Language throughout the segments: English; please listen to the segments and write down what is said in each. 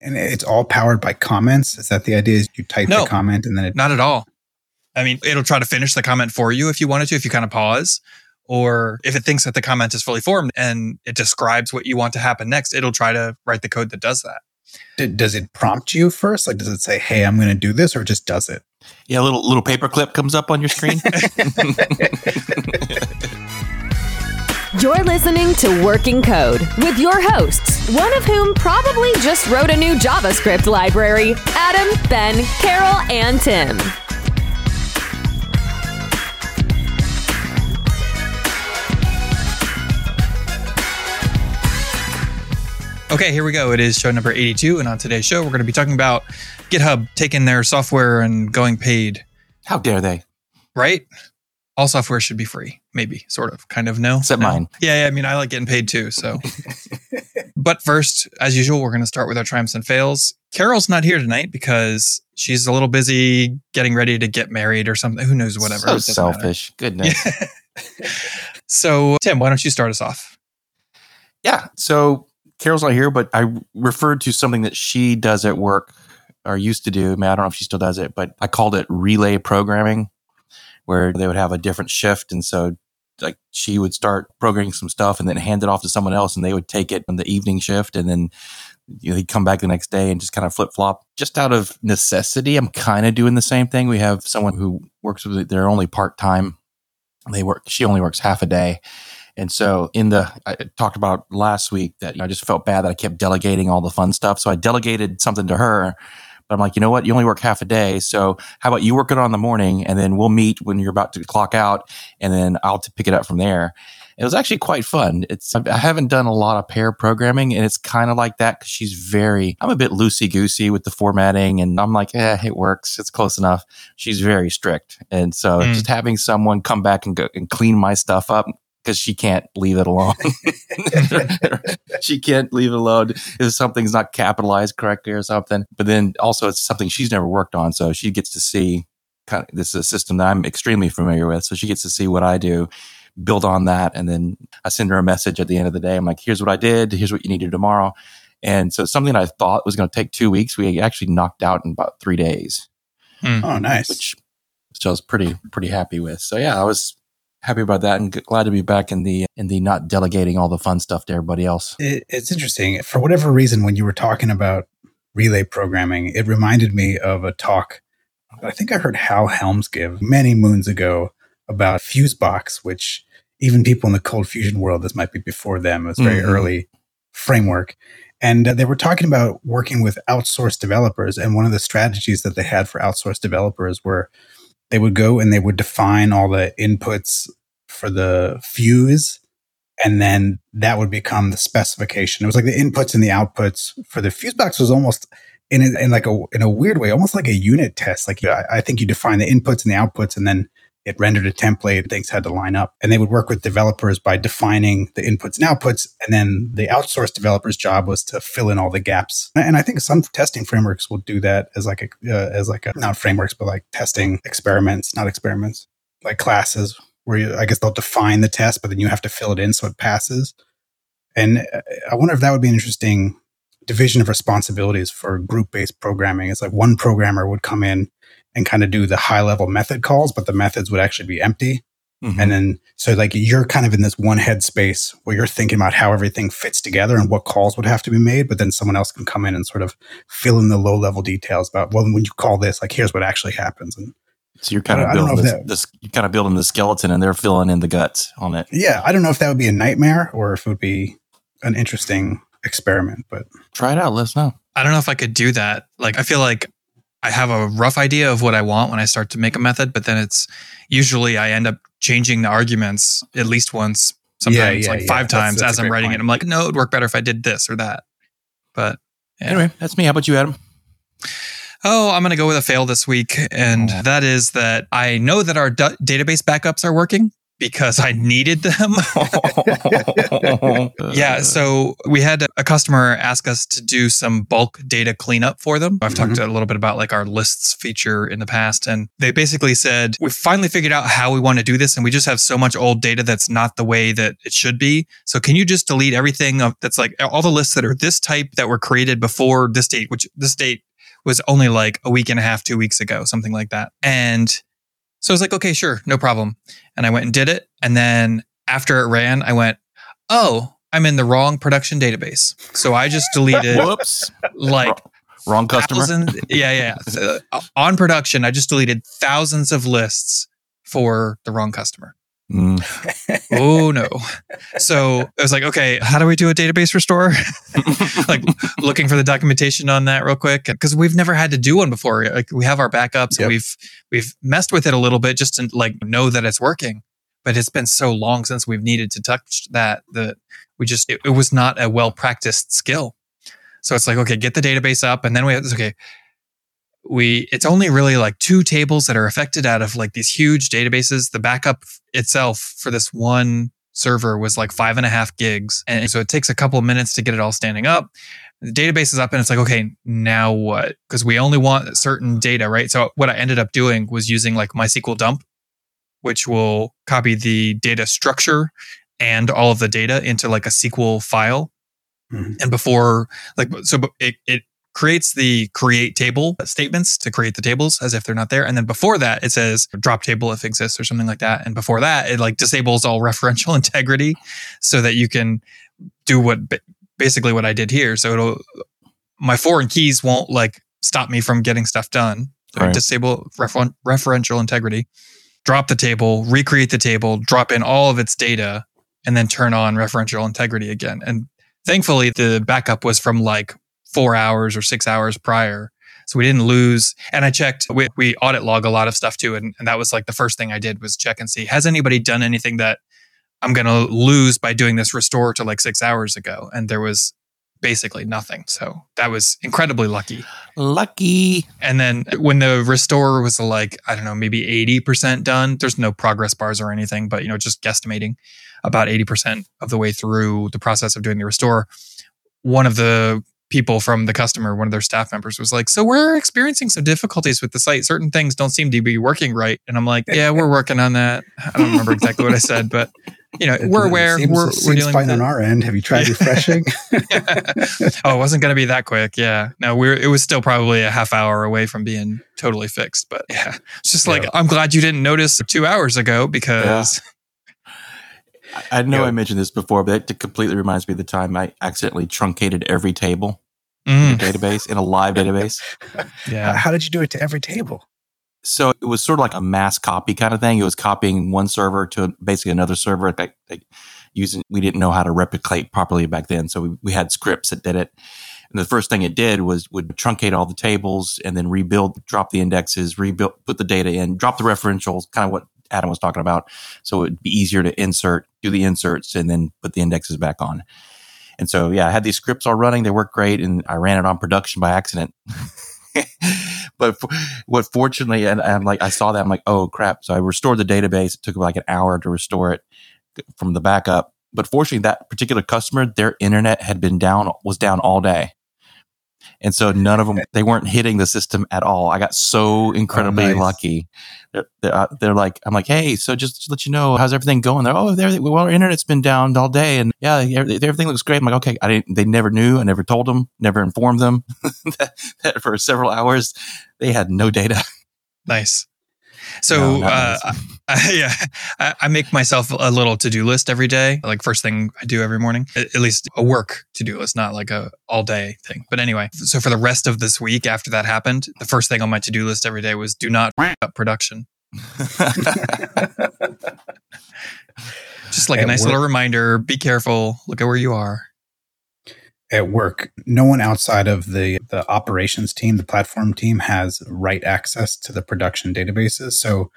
And it's all powered by comments. Is that the idea? Is you type No. the comment and then it Not at all. I mean, it'll try to finish the comment for you if you wanted to, if you kind of pause. Or if it thinks that the comment is fully formed and it describes what you want to happen next, it'll try to write the code that does that. d- does it prompt you first? Like, does it say, "Hey, I'm going to do this," or just does it? Yeah, a little little paperclip comes up on your screen. You're listening to Working Code with your hosts, one of whom probably just wrote a new JavaScript library Adam, Ben, Carol, and Tim. Okay, here we go. It is show number 82. And on today's show, we're going to be talking about GitHub taking their software and going paid, How dare they? right? All software should be free, maybe, sort of, kind of, no? Except No? mine. Yeah, yeah, I mean, I like getting paid too. So, but first, as usual, we're going to start with our triumphs and fails. Carol's not here tonight because she's a little busy getting ready to get married or something. Who knows, whatever. So It doesn't matter. selfish. Goodness. So, Tim, why don't you start us off? Yeah. So Carol's not here, but I referred to something that she does at work or used to do. I, mean, I don't know if she still does it, but I called it relay programming, where they would have a different shift. And so, like, she would start programming some stuff and then hand it off to someone else, and they would take it on the evening shift. And then you know, he'd come back the next day and just kind of flip flop. Just out of necessity, I'm kind of doing the same thing. We have someone who works with they're only part time. They work, she only works half a day. And so in the, I talked about last week that you know, I just felt bad that I kept delegating all the fun stuff. So I delegated something to her, but I'm like, you know what? You only work half a day. So how about you work it on in the morning and then we'll meet when you're about to clock out and then I'll t- pick it up from there. It was actually quite fun. It's, I haven't done a lot of pair programming and it's kind of like that because she's very, I'm a bit loosey goosey with the formatting and I'm like, eh, it works. It's close enough. She's very strict. And so Mm. just having someone come back and go and clean my stuff up because she can't leave it alone. she can't leave it alone if something's not capitalized correctly or something. But then also it's something she's never worked on, so she gets to see kind of this is a system that I'm extremely familiar with. So she gets to see what I do, build on that, and then I send her a message at the end of the day. I'm like, here's what I did, here's what you need to do tomorrow. And so something I thought was going to take two weeks, we actually knocked out in about three days hmm. Oh, nice. which which I was pretty pretty happy with. So yeah, I was happy about that and glad to be back in the in the not delegating all the fun stuff to everybody else. It, it's interesting. For whatever reason, when you were talking about relay programming, it reminded me of a talk I think I heard Hal Helms give many moons ago about Fusebox, which even people in the cold fusion world, this might be before them, it was a very Mhm. early framework. And uh, they were talking about working with outsourced developers. And one of the strategies that they had for outsourced developers were they would go and they would define all the inputs for the fuse and then that would become the specification. It was like the inputs and the outputs for the fuse box was almost in in like a in a weird way, almost like a unit test. Like I, I think you define the inputs and the outputs, and then it rendered a template. Things had to line up, and they would work with developers by defining the inputs and outputs, and then the outsourced developer's job was to fill in all the gaps. And I think some testing frameworks will do that as like a uh, as like a not frameworks, but like testing experiments, not experiments, like classes where you, I guess they'll define the test, but then you have to fill it in so it passes. And uh, I wonder if that would be an interesting division of responsibilities for group based programming. It's like one programmer would come in and kind of do the high level method calls, but the methods would actually be empty. Mhm. And then, so like you're kind of in this one headspace where you're thinking about how everything fits together and what calls would have to be made. But then someone else can come in and sort of fill in the low level details about, well, when you call this, like here's what actually happens. And so you're kind of building this, that- this you're kind of building the skeleton and they're filling in the guts on it. yeah, I don't know if that would be a nightmare or if it would be an interesting experiment, but Try it out. Let us know. I don't know if I could do that. Like, I feel like I have a rough idea of what I want when I start to make a method, but then it's usually I end up changing the arguments at least once, sometimes yeah, like five That's- times that's as I'm writing point. it. I'm like, no, it'd work better if I did this or that. But yeah. Anyway, that's me. How about you, Adam? Oh, I'm going to go with a fail this week. And Oh. that is that I know that our da- database backups are working. Because I needed them. yeah. So we had a customer ask us to do some bulk data cleanup for them. I've talked mm-hmm. a little bit about like our lists feature in the past. And they basically said, we finally figured out how we want to do this. And we just have so much old data that's not the way that it should be. So can you just delete everything of, that's like all the lists that are this type that were created before this date, which this date was only like a week and a half, two weeks ago, something like that. And so I was like, okay, sure, no problem. And I went and did it. And then after it ran, I went, oh, I'm in the wrong production database. So I just deleted Whoops. like Wrong customer. thousand, yeah, yeah. So, uh, on production, I just deleted thousands of lists for the wrong customer. Mm. Oh no. So I was like, okay, how do we do a database restore? like looking for the documentation on that real quick. Cause we've never had to do one before. Like we have our backups Yep. and we've, we've messed with it a little bit just to like know that it's working. But it's been so long since we've needed to touch that that we just, it, it was not a well practiced skill. So it's like, okay, get the database up. And then we have okay, we it's only really like two tables that are affected out of like these huge databases. The backup itself for this one server was like five and a half gigs and so it takes a couple of minutes to get it all standing up. The database is up and it's like okay now what? Because we only want certain data right? So what i ended up doing was using like mysql dump which will copy the data structure and all of the data into like a sql file. Mhm. and before like so it, it creates the create table statements to create the tables as if they're not there. And then before that, it says drop table if exists or something like that. And before that, it like disables all referential integrity so that you can do what basically what I did here. So it'll, my foreign keys won't like stop me from getting stuff done. So Right. Disable referen- referential integrity, drop the table, recreate the table, drop in all of its data, and then turn on referential integrity again. And thankfully, the backup was from like four hours or six hours prior. So we didn't lose. And I checked, we, we audit log a lot of stuff too. And, and that was like the first thing I did was check and see, has anybody done anything that I'm going to lose by doing this restore to like six hours ago? And there was basically nothing. So that was incredibly lucky. Lucky. And then when the restore was like, I don't know, maybe 80% done, there's no progress bars or anything, but you know, just guesstimating about 80% of the way through the process of doing the restore. One of the people from the customer, one of their staff members was like, So we're experiencing some difficulties with the site. Certain things don't seem to be working right. And I'm like, Yeah, we're working on that. I don't remember exactly what I said, but you know, we're aware. Seems, we're, seems we're dealing fine with on our end. Have you tried Yeah. refreshing? oh, it wasn't going to be that quick. Yeah. No, we're, it was still probably a half hour away from being totally fixed. But yeah, it's just like, I'm glad you didn't notice two hours ago because I- I know Yeah. I mentioned this before, but it completely reminds me of the time I accidentally truncated every table in Mm, a database in a live database. yeah. How did you do it to every table? So it was sort of like a mass copy kind of thing. It was copying one server to basically another server. Like, like using, we didn't know how to replicate properly back then, so we, we had scripts that did it. And the first thing it did was would truncate all the tables and then rebuild, drop the indexes, rebuild, put the data in, drop the referentials, kind of what Adam was talking about. So it'd be easier to insert, do the inserts, and then put the indexes back on. And so, yeah, I had these scripts all running. They worked great, and I ran it on production by accident. but for, what fortunately, and I'm like, I saw that, I'm like, oh crap! So I restored the database. It took like an hour to restore it from the backup. But fortunately, that particular customer, their internet had been down, was down all day. And so none of them, they weren't hitting the system at all. I got so incredibly nice. lucky. They're, they're, uh, they're like, I'm like, hey, so just to let you know, how's everything going? They're, oh, everything, well, our internet's been down all day, and yeah, everything everything looks great. I'm like, okay, I didn't. They never knew. I never told them. Never informed them that, that for several hours they had no data. Nice. So, No, uh, I, yeah, I, I make myself a little to do list every day, like first thing I do every morning, at, at least a work to do list, not like a all day thing. But anyway, so for the rest of this week after that happened, the first thing on my to do list every day was do not up production. Just like a nice work- little reminder be careful, look at where you are. At work, no one outside of the, the operations team, the platform team, has right access to the production databases. So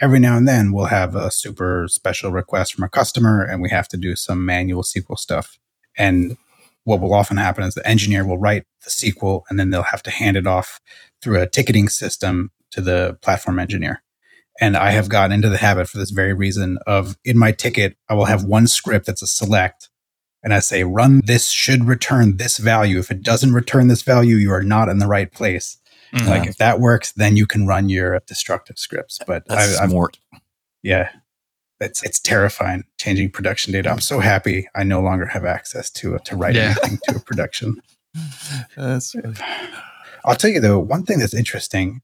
every now and then we'll have a super special request from a customer and we have to do some manual SQL stuff. And what will often happen is the engineer will write the SQL and then they'll have to hand it off through a ticketing system to the platform engineer. And I have gotten into the habit for this very reason of in my ticket, I will have one script that's a select. And I say, run this should return this value. If it doesn't return this value, you are not in the right place. Mhm. Like if that works, then you can run your destructive scripts. But That's I, I've, yeah, it's it's terrifying changing production data. I'm so happy I no longer have access to to write Yeah. anything to a production. That's funny. I'll tell you though, one thing that's interesting,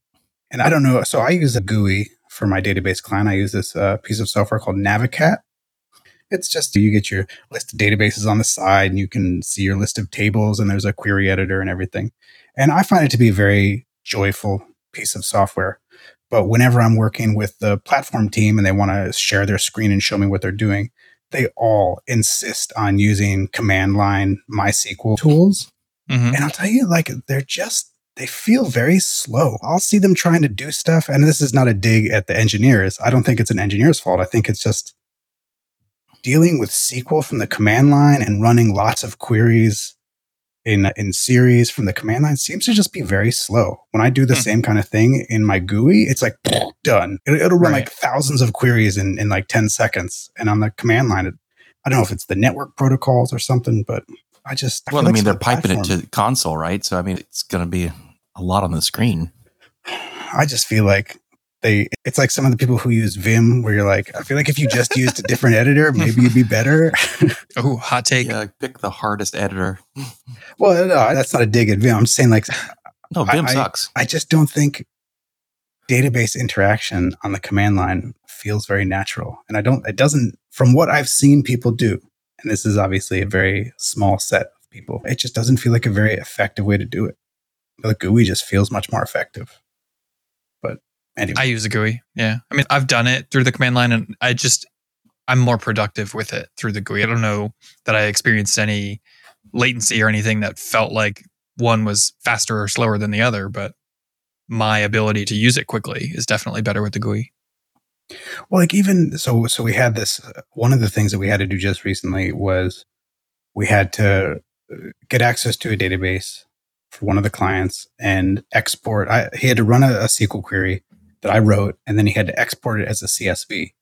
and I don't know. So I use a GUI for my database client. I use this uh, piece of software called Navicat. It's just you get your list of databases on the side, and you can see your list of tables, and there's a query editor and everything. And I find it to be a very joyful piece of software. But whenever I'm working with the platform team and they want to share their screen and show me what they're doing, they all insist on using command line MySQL tools. Mhm. And I'll tell you, like, they're just, they feel very slow. I'll see them trying to do stuff. And this is not a dig at the engineers. I don't think it's an engineer's fault. I think it's just dealing with SQL from the command line and running lots of queries in, in series from the command line seems to just be very slow. When I do the Hmm. same kind of thing in my GUI, it's like done. It, it'll run Right. like thousands of queries in, in like 10 seconds. And on the command line, it, I don't know if it's the network protocols or something, but I just, I Well, I mean, they're the piping it platform- to console, right? So, I mean, it's going to be a lot on the screen. I just feel like they it's like some of the people who use Vim where you're like, I feel like if you just used a different editor, maybe you'd be better. Oh, hot take. Yeah, pick the hardest editor. well, no, that's not a dig at Vim. I'm just saying like No, Vim I- I- sucks. I just don't think database interaction on the command line feels very natural. And I don't it doesn't from what I've seen people do, and this is obviously a very small set of people, it just doesn't feel like a very effective way to do it. The GUI just feels much more effective. Anyway. I use a GUI. Yeah. I mean, I've done it through the command line and I just, I'm more productive with it through the GUI. I don't know that I experienced any latency or anything that felt like one was faster or slower than the other, but my ability to use it quickly is definitely better with the GUI. Well, like even so, so we had this. Uh, one of the things that we had to do just recently was we had to uh, get access to a database for one of the clients and export. I, he had to run a, a SQL query that I wrote, and then he had to export it as a CSV.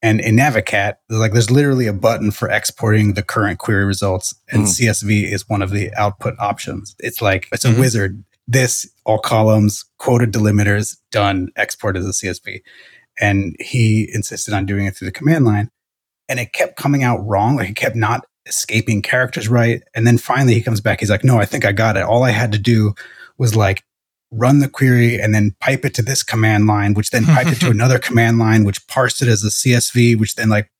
And in Navicat, like there's literally a button for exporting the current query results, and Mm. CSV is one of the output options. It's like it's a Mhm. wizard. This all columns, quoted delimiters, done, export as a CSV and he insisted on doing it through the command line and it kept coming out wrong like it kept not escaping characters right and then finally he comes back he's like no i think i got it all i had to do was like run the query and then pipe it to this command line which then piped it to another command line which parsed it as a csv which then like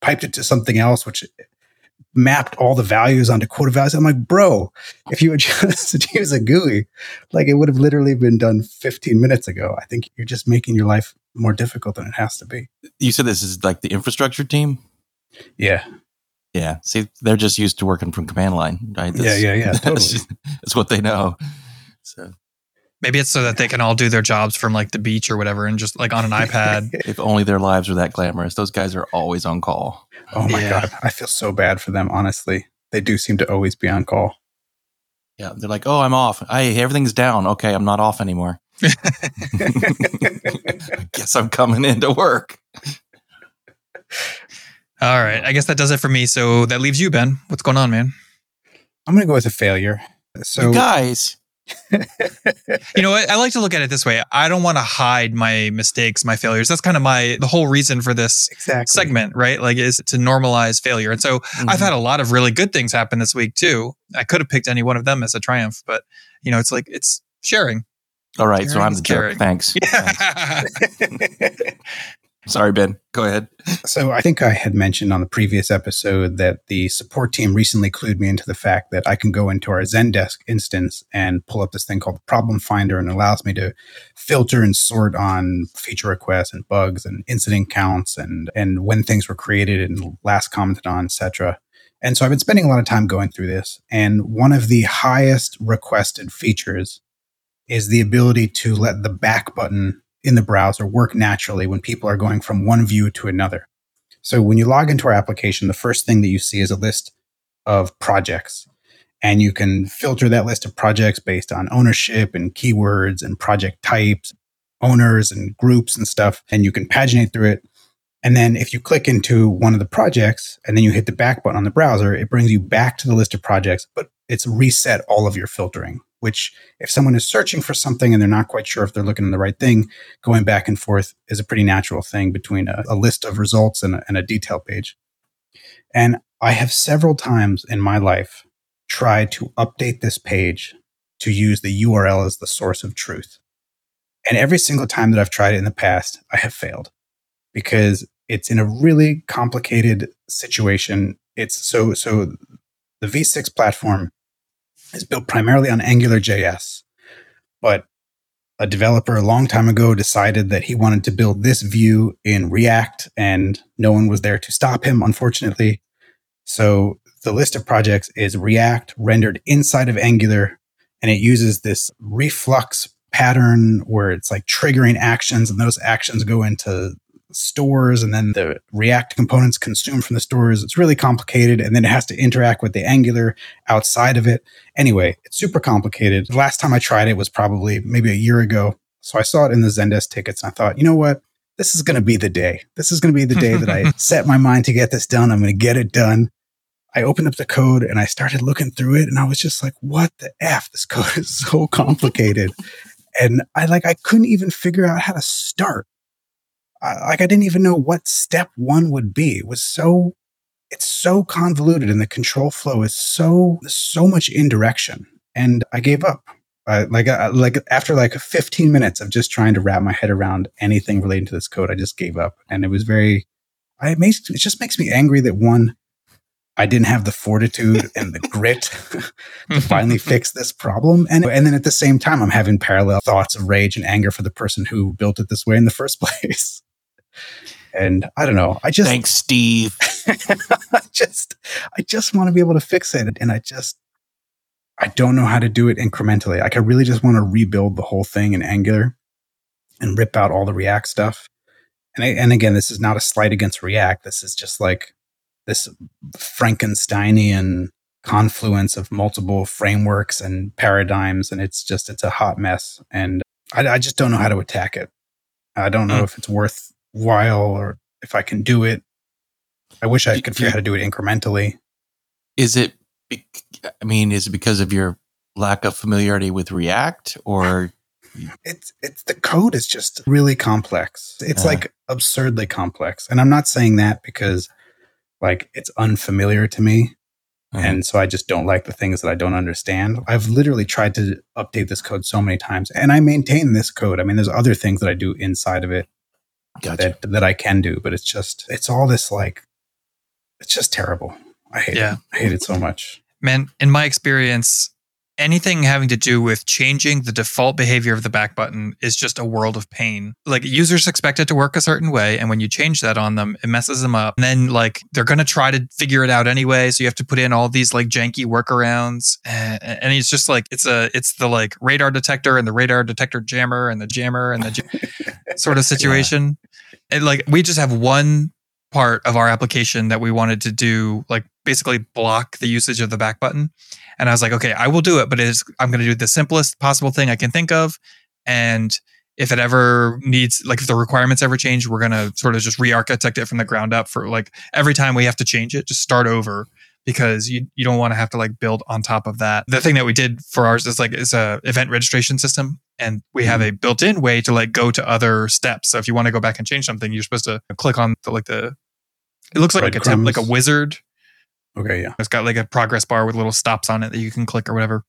piped it to something else which mapped all the values onto quota values i'm like bro if you would just use a gui like it would have literally been done 15 minutes ago i think you're just making your life more difficult than it has to be You said this is like the infrastructure team? yeah Yeah. See, they're just used to working from command line, right? Yeah, yeah, yeah, That's, just- that's what they know. So Maybe it's so that they can all do their jobs from like the beach or whatever and just like on an iPad. if only their lives were that glamorous. Those guys are always on call. oh my Yeah. god i feel so bad for them honestly they do seem to always be on call Yeah. They're like, oh, I'm off. Hey, everything's down. Okay, I'm not off anymore. I guess I'm coming into work. All right. I guess that does it for me. So that leaves you, Ben. What's going on, man? i'm gonna go with a failure so you guys. You know what? I like to look at it this way. I don't want to hide my mistakes, my failures. That's kind of my the whole reason for this exactly segment, right? Like is to normalize failure. And so I've mm-hmm. had a lot of really good things happen this week too. I could have picked any one of them as a triumph, but you know, it's like it's sharing. All right, so I'm is the jerk. caring. Thanks. Thanks. Sorry, Ben. Go ahead. So I think I had mentioned on the previous episode that the support team recently clued me into the fact that I can go into our Zendesk instance and pull up this thing called the Problem Finder, and allows me to filter and sort on feature requests and bugs and incident counts and and when things were created and last commented on, etc. And so I've been spending a lot of time going through this. And one of the highest requested features is the ability to let the back button in the browser work naturally when people are going from one view to another. So when you log into our application, the first thing that you see is a list of projects. And you can filter that list of projects based on ownership and keywords and project types, owners and groups and stuff, and you can paginate through it. And then if you click into one of the projects and then you hit the back button on the browser, it brings you back to the list of projects, but it's reset all of your filtering, which if someone is searching for something and they're not quite sure if they're looking in the right thing, going back and forth is a pretty natural thing between a, a list of results and a, and a detail page. And I have several times in my life tried to update this page to use the URL as the source of truth. And every single time that I've tried it in the past, I have failed because it's in a really complicated situation. It's so, so the V6 platform is built primarily on Angular JS, but a developer a long time ago decided that he wanted to build this view in React and no one was there to stop him, unfortunately. So the list of projects is React rendered inside of Angular and it uses this reflux pattern where it's like triggering actions and those actions go into stores and then the react components consumed from the stores. It's really complicated and then it has to interact with the angular outside of it. Anyway it's super complicated. The last time i tried it was probably maybe a year ago. So i saw it in the zendesk tickets and i thought you know what? This is going to be the day. This is going to be the day that i set my mind to get this done. I'm going to get it done. I opened up the code and I started looking through it and I was just like, what the F? This code is so complicated. and I like, I couldn't even figure out how to start. I, like, I didn't even know what step one would be. It was so, it's so convoluted and the control flow is so, so much indirection. And I gave up. Uh, like, uh, like after like 15 minutes of just trying to wrap my head around anything relating to this code, I just gave up. And it was very, I, it, makes, it just makes me angry that one, I didn't have the fortitude and the grit to finally fix this problem. And, and then at the same time, I'm having parallel thoughts of rage and anger for the person who built it this way in the first place. And I don't know. I just thanks, Steve. I just, I just want to be able to fix it, and I just, I don't know how to do it incrementally. Like I really just want to rebuild the whole thing in Angular and rip out all the React stuff. And I, and again, this is not a slight against React. This is just like this Frankensteinian confluence of multiple frameworks and paradigms. And it's just, it's a hot mess. And I, I just don't know how to attack it. I don't know mm. if it's worthwhile or if I can do it. I wish I could figure out how to do it incrementally. Is it, I mean, is it because of your lack of familiarity with React or? It's, it's the code is just really complex. It's uh, like absurdly complex. And I'm not saying that because like it's unfamiliar to me. Mm-hmm. And so I just don't like the things that I don't understand. I've literally tried to update this code so many times and I maintain this code. I mean, there's other things that I do inside of it gotcha. that, that I can do, but it's just, it's all this like, it's just terrible. I hate yeah. it. I hate it so much. Man, in my experience, anything having to do with changing the default behavior of the back button is just a world of pain. Like users expect it to work a certain way. And when you change that on them, it messes them up. And then like they're going to try to figure it out anyway. So you have to put in all these like janky workarounds. And it's just like, it's a, it's the like radar detector and the radar detector jammer and the jammer and the sort of situation. Yeah. And like we just have one part of our application that we wanted to do like basically block the usage of the back button and I was like, okay, I will do it, but it is, I'm going to do the simplest possible thing I can think of. And if it ever needs, like if the requirements ever change, we're going to sort of just re-architect it from the ground up for like every time we have to change it, just start over because you, you don't want to have to like build on top of that. The thing that we did for ours is like, is a event registration system and we have mm-hmm. a built-in way to like go to other steps. So if you want to go back and change something, you're supposed to click on the, like the, it looks like, like a temp, like a wizard Okay, yeah. It's got like a progress bar with little stops on it that you can click or whatever.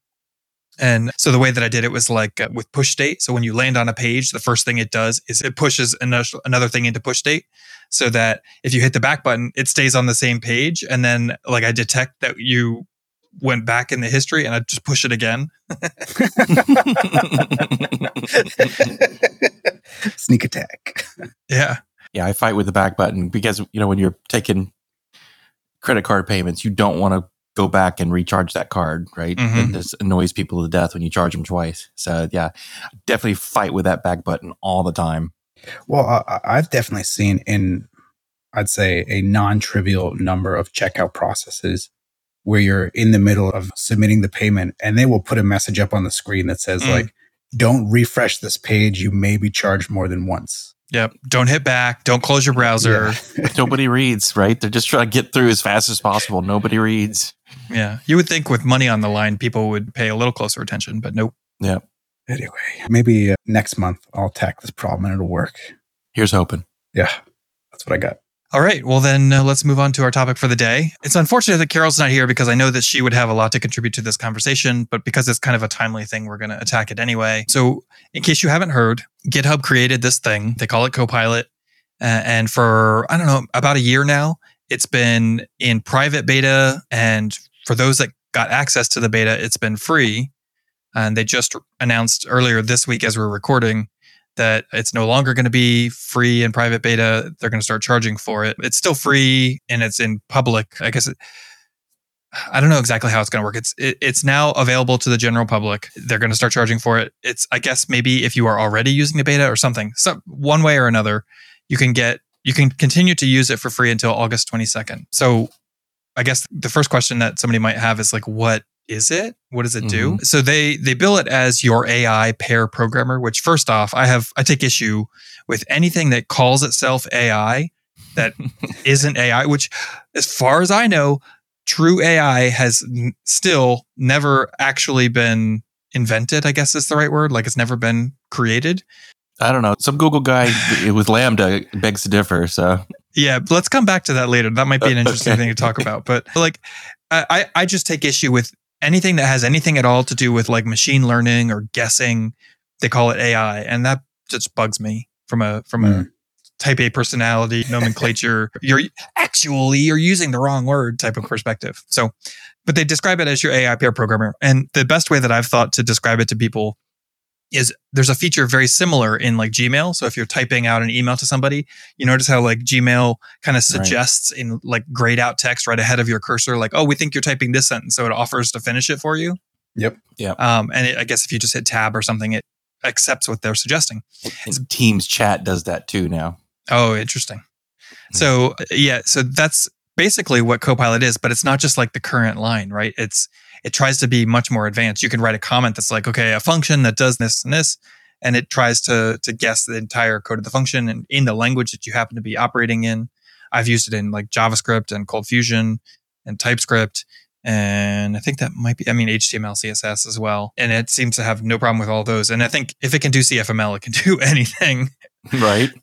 And so the way that I did it was like uh, with push state. So when you land on a page, the first thing it does is it pushes another thing into push state so that if you hit the back button, it stays on the same page. And then like I detect that you went back in the history and I just push it again. Sneak attack. Yeah. Yeah, I fight with the back button because you know when you're taking credit card payments, you don't want to go back and recharge that card, right? Mm-hmm. It just annoys people to death when you charge them twice. So yeah, definitely fight with that back button all the time. Well, I, I've definitely seen in, I'd say, a non-trivial number of checkout processes where you're in the middle of submitting the payment and they will put a message up on the screen that says mm. like, don't refresh this page. You may be charged more than once. Yep. Don't hit back. Don't close your browser. Yeah. Nobody reads, right? They're just trying to get through as fast as possible. Nobody reads. Yeah. You would think with money on the line, people would pay a little closer attention, but nope. Yeah. Anyway, maybe uh, next month I'll tackle this problem and it'll work. Here's hoping. Yeah, that's what I got. All right. Well, then uh, let's move on to our topic for the day. It's unfortunate that Carol's not here because I know that she would have a lot to contribute to this conversation, but because it's kind of a timely thing, we're going to attack it anyway. So, in case you haven't heard, GitHub created this thing. They call it Copilot. Uh, and for, I don't know, about a year now, it's been in private beta. And for those that got access to the beta, it's been free. And they just announced earlier this week, as we're recording, that it's no longer going to be free in private beta. They're going to start charging for it. It's still free and it's in public. I guess it, I don't know exactly how it's going to work. It's it, it's now available to the general public. They're going to start charging for it. It's I guess maybe if you are already using the beta or something, so one way or another, you can get you can continue to use it for free until August 22nd. So I guess the first question that somebody might have is like, what is it? What does it do? Mm-hmm. So they they bill it as your AI pair programmer. Which first off, I have I take issue with anything that calls itself AI that isn't AI. Which, as far as I know, true AI has n- still never actually been invented. I guess is the right word. Like it's never been created. I don't know. Some Google guy with LaMDA begs to differ. So Yeah, let's come back to that later. That might be an uh, interesting Okay. thing to talk about. But like, I I just take issue with anything that has anything at all to do with like machine learning or guessing. They call it AI, and that just bugs me from a from a Mm. type A personality nomenclature. you're actually you're using the wrong word type of perspective. So, but they describe it as your AI pair programmer, and the best way that I've thought to describe it to people is there's a feature very similar in like Gmail. So if you're typing out an email to somebody, you notice how like Gmail kind of Right. suggests in like grayed out text right ahead of your cursor, like, oh, we think you're typing this sentence. So it offers to finish it for you. Yep. Um, and it, I guess if you just hit tab or something, it accepts what they're suggesting. and Teams chat does that too now. Oh, interesting. So uh, yeah, so that's basically what Copilot is, but it's not just like the current line, right? It's it tries to be much more advanced. You can write a comment that's like, okay, a function that does this and this, and it tries to to guess the entire code of the function and in the language that you happen to be operating in. I've used it in like JavaScript and Cold Fusion and TypeScript. And I think that might be, I mean, HTML, CSS as well. And it seems to have no problem with all those. And I think if it can do CFML, it can do anything. Right?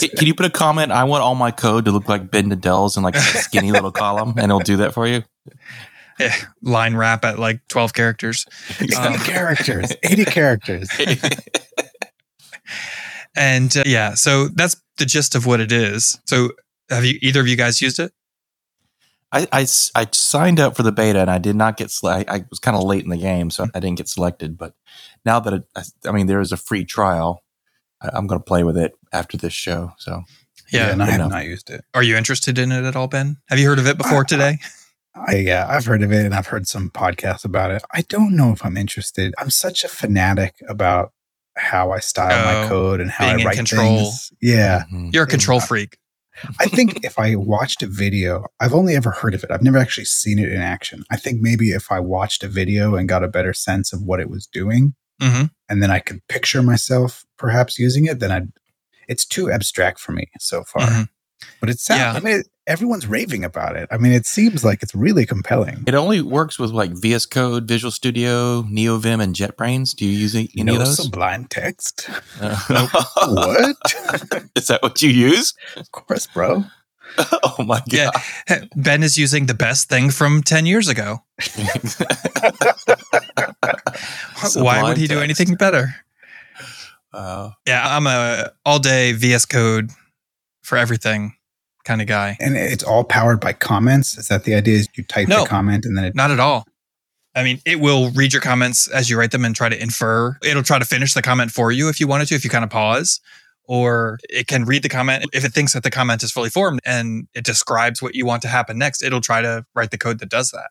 Hey, Can you put a comment? I want all my code to look like Ben Nadel's in like a skinny little column, and it'll do that for you. Eh, line wrap at like 12 characters. Um, characters, 80 characters. And uh, yeah, so that's the gist of what it is. So have you either of you guys used it? I I signed up for the beta and I did not get. Sele- I, I was kind of late in the game, so I didn't get selected. But now that it, I, I mean, there is a free trial, I, I'm going to play with it after this show. So Yeah. Yeah, and I have enough. not used it. Are you interested in it at all, Ben? Have you heard of it before Uh, today? I, yeah, I've heard of it and I've heard some podcasts about it. I don't know if I'm interested. I'm such a fanatic about how I style Oh, my code and how being I in write control. things. Yeah. Mhm. You're a control freak. I think if I watched a video, I've only ever heard of it. I've never actually seen it in action. I think maybe if I watched a video and got a better sense of what it was doing, hmm and then I could picture myself perhaps using it, then I'd. It's too abstract for me so far. Mhm. But it sounds. Yeah. I mean, everyone's raving about it. I mean, it seems like it's really compelling. It only works with like VS Code, Visual Studio, NeoVim, and JetBrains. Do you use any, any no of those? sublime text. Uh, what? Is that what you use? of course, bro. Oh my god! Yeah. Ben is using the best thing from 10 years ago. Why would he do anything better? Uh, Yeah, I'm a all day VS Code for everything kind of guy. And it's all powered by comments. Is that the idea? Is you type No. the comment and then it Not at all. I mean, it will read your comments as you write them and try to infer. It'll try to finish the comment for you if you wanted to, if you kind of pause. Or it can read the comment. If it thinks that the comment is fully formed and it describes what you want to happen next, it'll try to write the code that does that.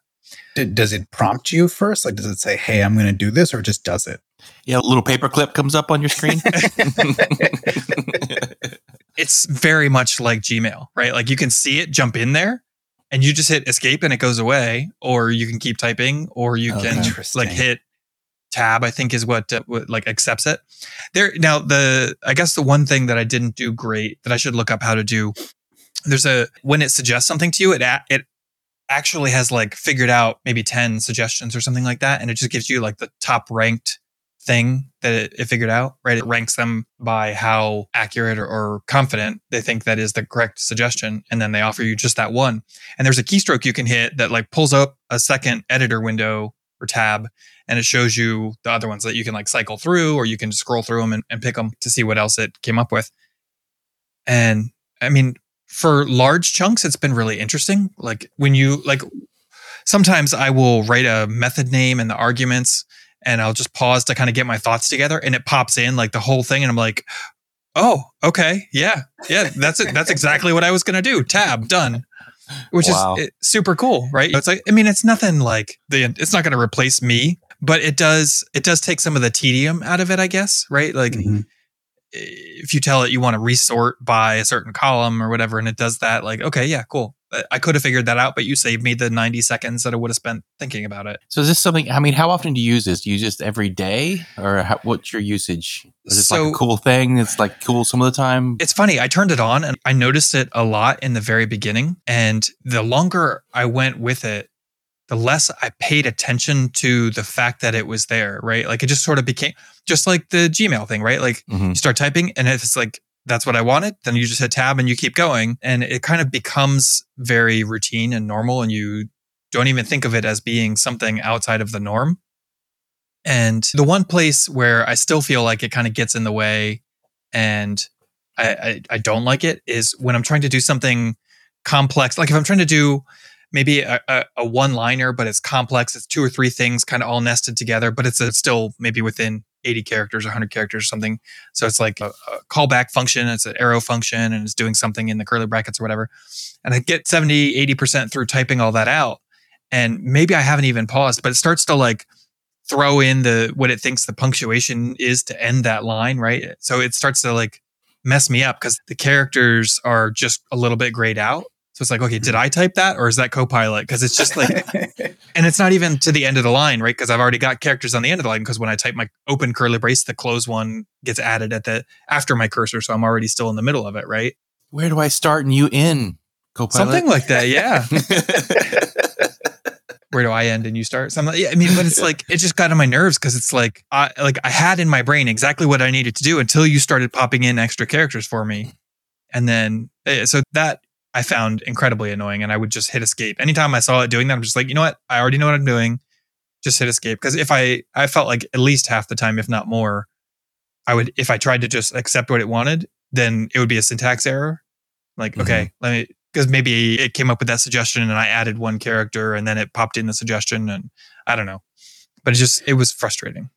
D- does it prompt you first? Like, does it say, "Hey, I'm going to do this," or just does it? yeah, a little paperclip comes up on your screen. It's very much like Gmail, right? Like you can see it jump in there and you just hit escape and it goes away, or you can keep typing, or you Okay. can like hit tab, I think is what, uh, what like accepts it. There now the I guess the one thing that I didn't do great that I should look up how to do. There's a when it suggests something to you, it a- it actually has like figured out maybe 10 suggestions or something like that and it just gives you like the top ranked thing that it, it figured out right? It ranks them by how accurate or, or confident they think that is the correct suggestion and then they offer you just that one. And there's a keystroke you can hit that like pulls up a second editor window or tab and it shows you the other ones that you can like cycle through or you can scroll through them and, and pick them to see what else it came up with. And i mean for large chunks it's been really interesting. Like when you like sometimes i will write a method name and the arguments and i'll just pause to kind of get my thoughts together and it pops in like the whole thing and i'm like oh okay yeah yeah that's it that's exactly what i was going to do tab done which Wow. is it, super cool right it's like i mean it's nothing like the it's not going to replace me but it does it does take some of the tedium out of it i guess right like Mhm. if you tell it you want to resort by a certain column or whatever and it does that like okay yeah cool I- could have figured that out but you saved me the 90 seconds that i would have spent thinking about it So is this something? I mean, how often do you use this? Do you use this every day, or how, what's your usage? Is this like a cool thing? It's like cool some of the time. it's funny i turned it on and i noticed it a lot in the very beginning and the longer i went with it the less i paid attention to the fact that it was there right like it just sort of became just like the gmail thing right like Mhm. you start typing and it's like that's what I wanted, then you just hit tab and you keep going. And it kind of becomes very routine and normal and you don't even think of it as being something outside of the norm. And the one place where I still feel like it kind of gets in the way and I, I, I don't like it is when I'm trying to do something complex. Like if I'm trying to do maybe a, a, a one liner, but it's complex, it's two or three things kind of all nested together, but it's a, still maybe within 80 characters or 100 characters or something. So it's like a, a callback function, it's an arrow function, and it's doing something in the curly brackets or whatever. And I get 70, 80% through typing all that out. And maybe I haven't even paused, but it starts to like throw in the what it thinks the punctuation is to end that line, right? So it starts to like mess me up because the characters are just a little bit grayed out. So it's like, okay, did I type that or is that Copilot? Because it's just like, and it's not even to the end of the line, right? Because I've already got characters on the end of the line. Because when I type my open curly brace, the close one gets added at the after my cursor, so I'm already still in the middle of it, right? Where do I start and you in? Copilot? Something like that, yeah. Where do I end and you start? Something. Yeah, I mean, but it's like it just got on my nerves because it's like I like I had in my brain exactly what I needed to do until you started popping in extra characters for me, and then eh, so that I found incredibly annoying, and I would just hit escape anytime I saw it doing that. I'm just like, you know what? I already know what I'm doing. Just hit escape because if I I felt like at least half the time, if not more, I would if I tried to just accept what it wanted, then it would be a syntax error. Like, okay, mm-hmm. let me because maybe it came up with that suggestion and I added one character and then it popped in the suggestion and I don't know. But it just it was frustrating.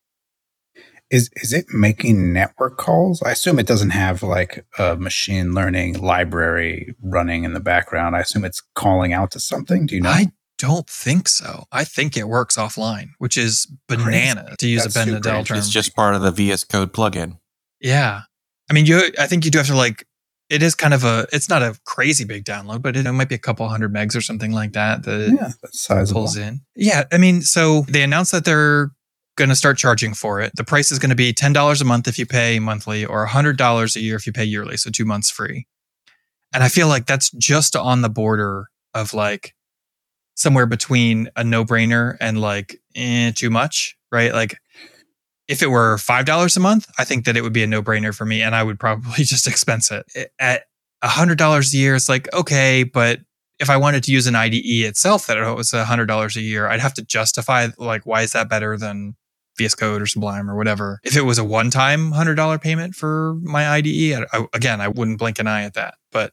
Is is it making network calls? I assume it doesn't have like a machine learning library running in the background. I assume it's calling out to something. Do you know? I don't think so. I think it works offline, which is banana to use That's a Ben super Nadel term. It's just part of the VS Code plugin. Yeah. I mean, you, I think you do have to like, it is kind of a, it's not a crazy big download, but it, it might be a couple hundred megs or something like that that yeah, that's sizable. pulls in. Yeah. I mean, so they announced that they're going to start charging for it. The price is going to be $10 a month if you pay monthly or $100 a year if you pay yearly. So two months free. And I feel like that's just on the border of like somewhere between a no brainer and like eh, too much, right? Like if it were $5 a month, I think that it would be a no brainer for me and I would probably just expense it. At $100 a year, it's like, okay, but if I wanted to use an IDE itself that it was $100 a year, I'd have to justify like, why is that better than VS Code or Sublime or whatever? If it was a one time $100 payment for my IDE, I, I, again, I wouldn't blink an eye at that. But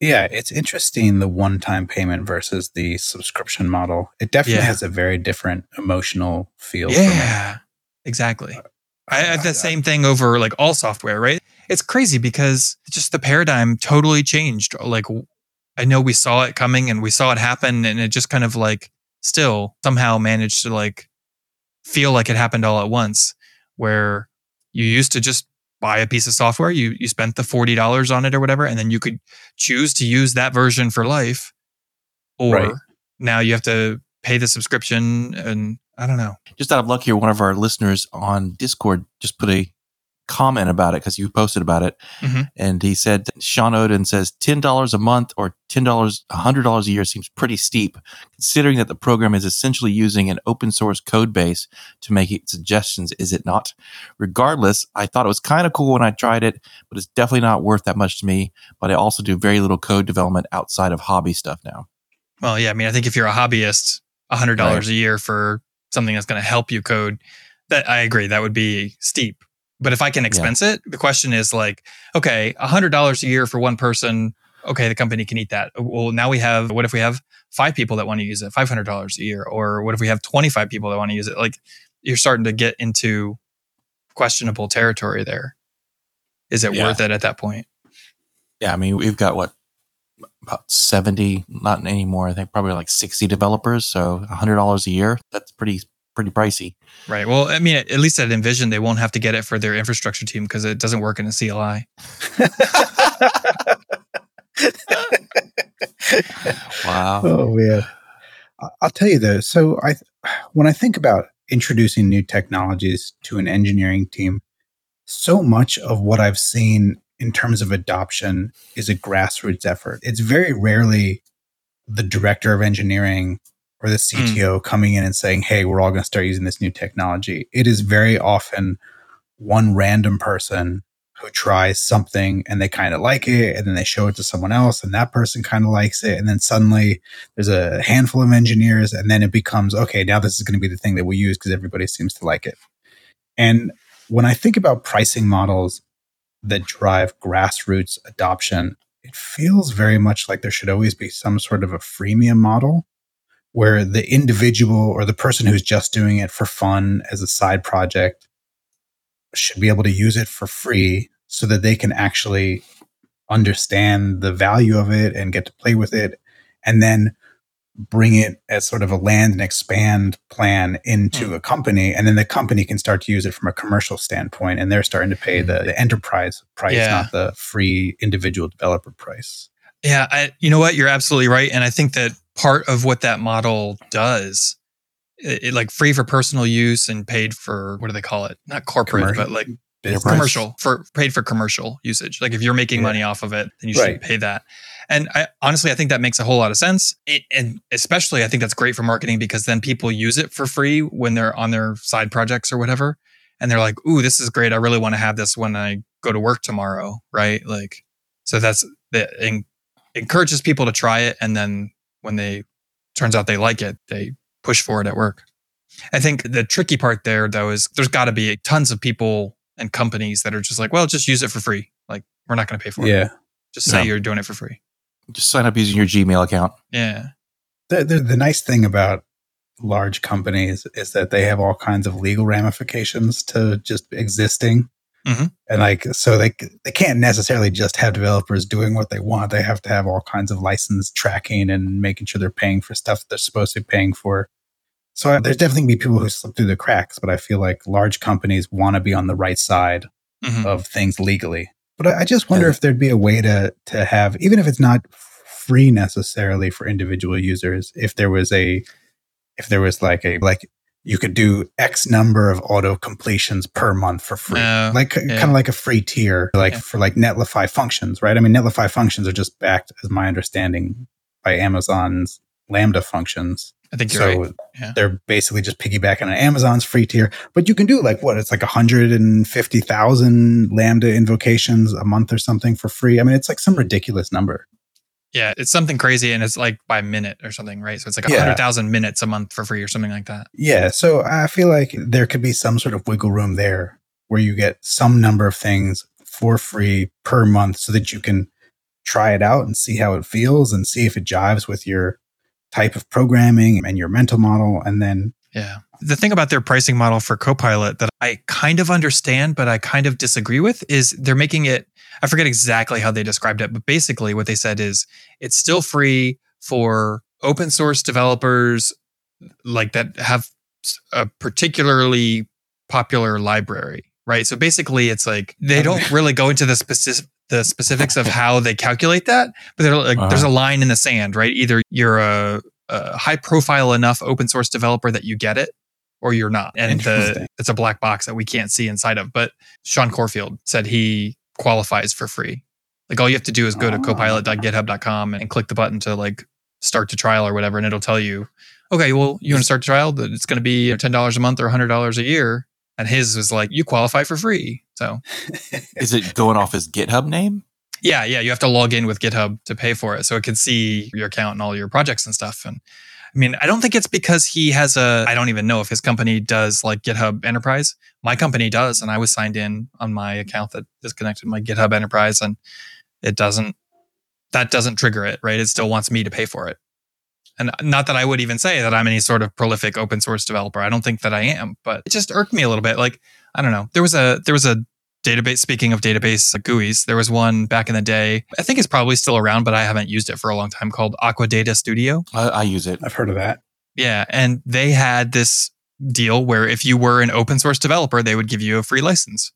Yeah, it's interesting the one time payment versus the subscription model. It definitely Yeah. has a very different emotional feel. yeah, exactly. I have the same thing over like all software, right? It's crazy because just the paradigm totally changed. Like, I know we saw it coming and we saw it happen, and it just kind of like still somehow managed to like feel like it happened all at once. Where you used to just buy a piece of software, you you spent the forty dollars on it or whatever, and then you could choose to use that version for life, or Right. now you have to pay the subscription and I don't know. Just out of luck here, one of our listeners on Discord just put a comment about it because you posted about it. Mhm. And he said, Sean Odin says $10 a month or $10, $100 a year seems pretty steep, considering that the program is essentially using an open source code base to make it suggestions, is it not? Regardless, I thought it was kind of cool when I tried it, but it's definitely not worth that much to me. But I also do very little code development outside of hobby stuff now. Well, yeah, I mean, I think if you're a hobbyist, $100 Right. a year for something that's going to help you code, that I agree, that would be steep. But if I can expense it, the question is like, okay, $100 a year for one person, okay, the company can eat that. Well, now we have, what if we have five people that want to use it, $500 a year? Or what if we have 25 people that want to use it? Like, you're starting to get into questionable territory there. Is it Yeah. worth it at that point? Yeah, I mean, we've got what about 70, not anymore. I think probably like 60 developers. So $100 a year. That's pretty, pretty pricey. Right. Well, I mean, at least at InVision, they won't have to get it for their infrastructure team because it doesn't work in a CLI. Wow. Oh yeah, I- I'll tell you though. So I, when I think about introducing new technologies to an engineering team, so much of what I've seen in terms of adoption is a grassroots effort. It's very rarely the director of engineering or the hmm. CTO coming in and saying, "Hey, we're all going to start using this new technology." It is very often one random person who tries something and they kind of like it and then they show it to someone else and that person kind of likes it and then suddenly there's a handful of engineers and then it becomes okay now this is going to be the thing that we use because everybody seems to like it. And when i think about pricing models that drive grassroots adoption it feels very much like there should always be some sort of a freemium model where the individual or the person who's just doing it for fun as a side project should be able to use it for free so that they can actually understand the value of it and get to play with it and then bring it as sort of a land and expand plan into hmm. a company. And then the company can start to use it from a commercial standpoint and they're starting to pay hmm. the, the enterprise price Yeah. not the free individual developer price. Yeah, I, you know what? You're absolutely right, and I think that part of what that model does, it, it, like free for personal use and paid for what do they call it? Not corporate, Commercial. but like commercial for paid for commercial usage. Like if you're making Yeah. money off of it, then you should pay that. And I honestly, I think that makes a whole lot of sense. It, and especially, I think that's great for marketing because then people use it for free when they're on their side projects or whatever, and they're like, "Ooh, this is great! I really want to have this when I go to work tomorrow." Right? Like, so that's that encourages people to try it, and then when they turns out they like it, they push for it at work. I think the tricky part there, though, is there's got to be tons of people and companies that are just like, well, just use it for free. Like, we're not going to pay for it. yeah Just say No. you're doing it for free. Just sign up using your Gmail account. Yeah. the, the, the nice thing about large companies is that they have all kinds of legal ramifications to just existing Mhm. and like so they they can't necessarily just have developers doing what they want they have to have all kinds of license tracking and making sure they're paying for stuff they're supposed to be paying for so uh, there's definitely be people who slip through the cracks but i feel like large companies want to be on the right side Mhm. of things legally. But I, I just wonder Yeah. if there'd be a way to to have, even if it's not free necessarily for individual users, if there was a, if there was like a like you could do X number of auto completions per month for free, Oh, like yeah. kind of like a free tier, like Yeah. for like Netlify functions, right? I mean, Netlify functions are just backed, as my understanding, by Amazon's Lambda functions. I think you're So right. Yeah. they're basically just piggybacking on Amazon's free tier. But you can do like what? It's like 150,000 Lambda invocations a month or something for free. I mean, it's like some ridiculous number. Yeah. It's something crazy and it's like by minute or something, right? So it's like Yeah. 100,000 minutes a month for free or something like that. Yeah. So I feel like there could be some sort of wiggle room there where you get some number of things for free per month so that you can try it out and see how it feels and see if it jives with your type of programming and your mental model. And then Yeah. The thing about their pricing model for Copilot that I kind of understand, but I kind of disagree with is they're making it, I forget exactly how they described it, but basically what they said is it's still free for open source developers like that have a particularly popular library, right? So basically it's like they don't really go into the specific the specifics of how they calculate that, but they're like, Uh-huh. there's a line in the sand, right? Either you're a a high profile enough open source developer that you get it or you're not. And the, it's a black box that we can't see inside of. But Sean Corfield said he qualifies for free. Like all you have to do is go to ah. Oh. copilot.github.com and click the button to like start to trial or whatever. And it'll tell you, okay, well, you want to start to trial that it's going to be $10 a month or $100 a year. And his was like, you qualify for free. So Is it going off his GitHub name? yeah, yeah, you have to log in with GitHub to pay for it, so it can see your account and all your projects and stuff. And I mean, I don't think it's because he has a. I don't even know if his company does like GitHub Enterprise. My company does, and I was signed in on my account that is connected to my GitHub Enterprise, and it doesn't. That doesn't trigger it, right? It still wants me to pay for it. And not that I would even say that I'm any sort of prolific open source developer. I don't think that I am, but it just irked me a little bit. Like I don't know. There was a there was a database. Speaking of database GUIs, there was one back in the day. I think it's probably still around, but I haven't used it for a long time. Called Aqua Data Studio. I, I use it. I've heard of that. Yeah, and they had this deal where if you were an open source developer, they would give you a free license,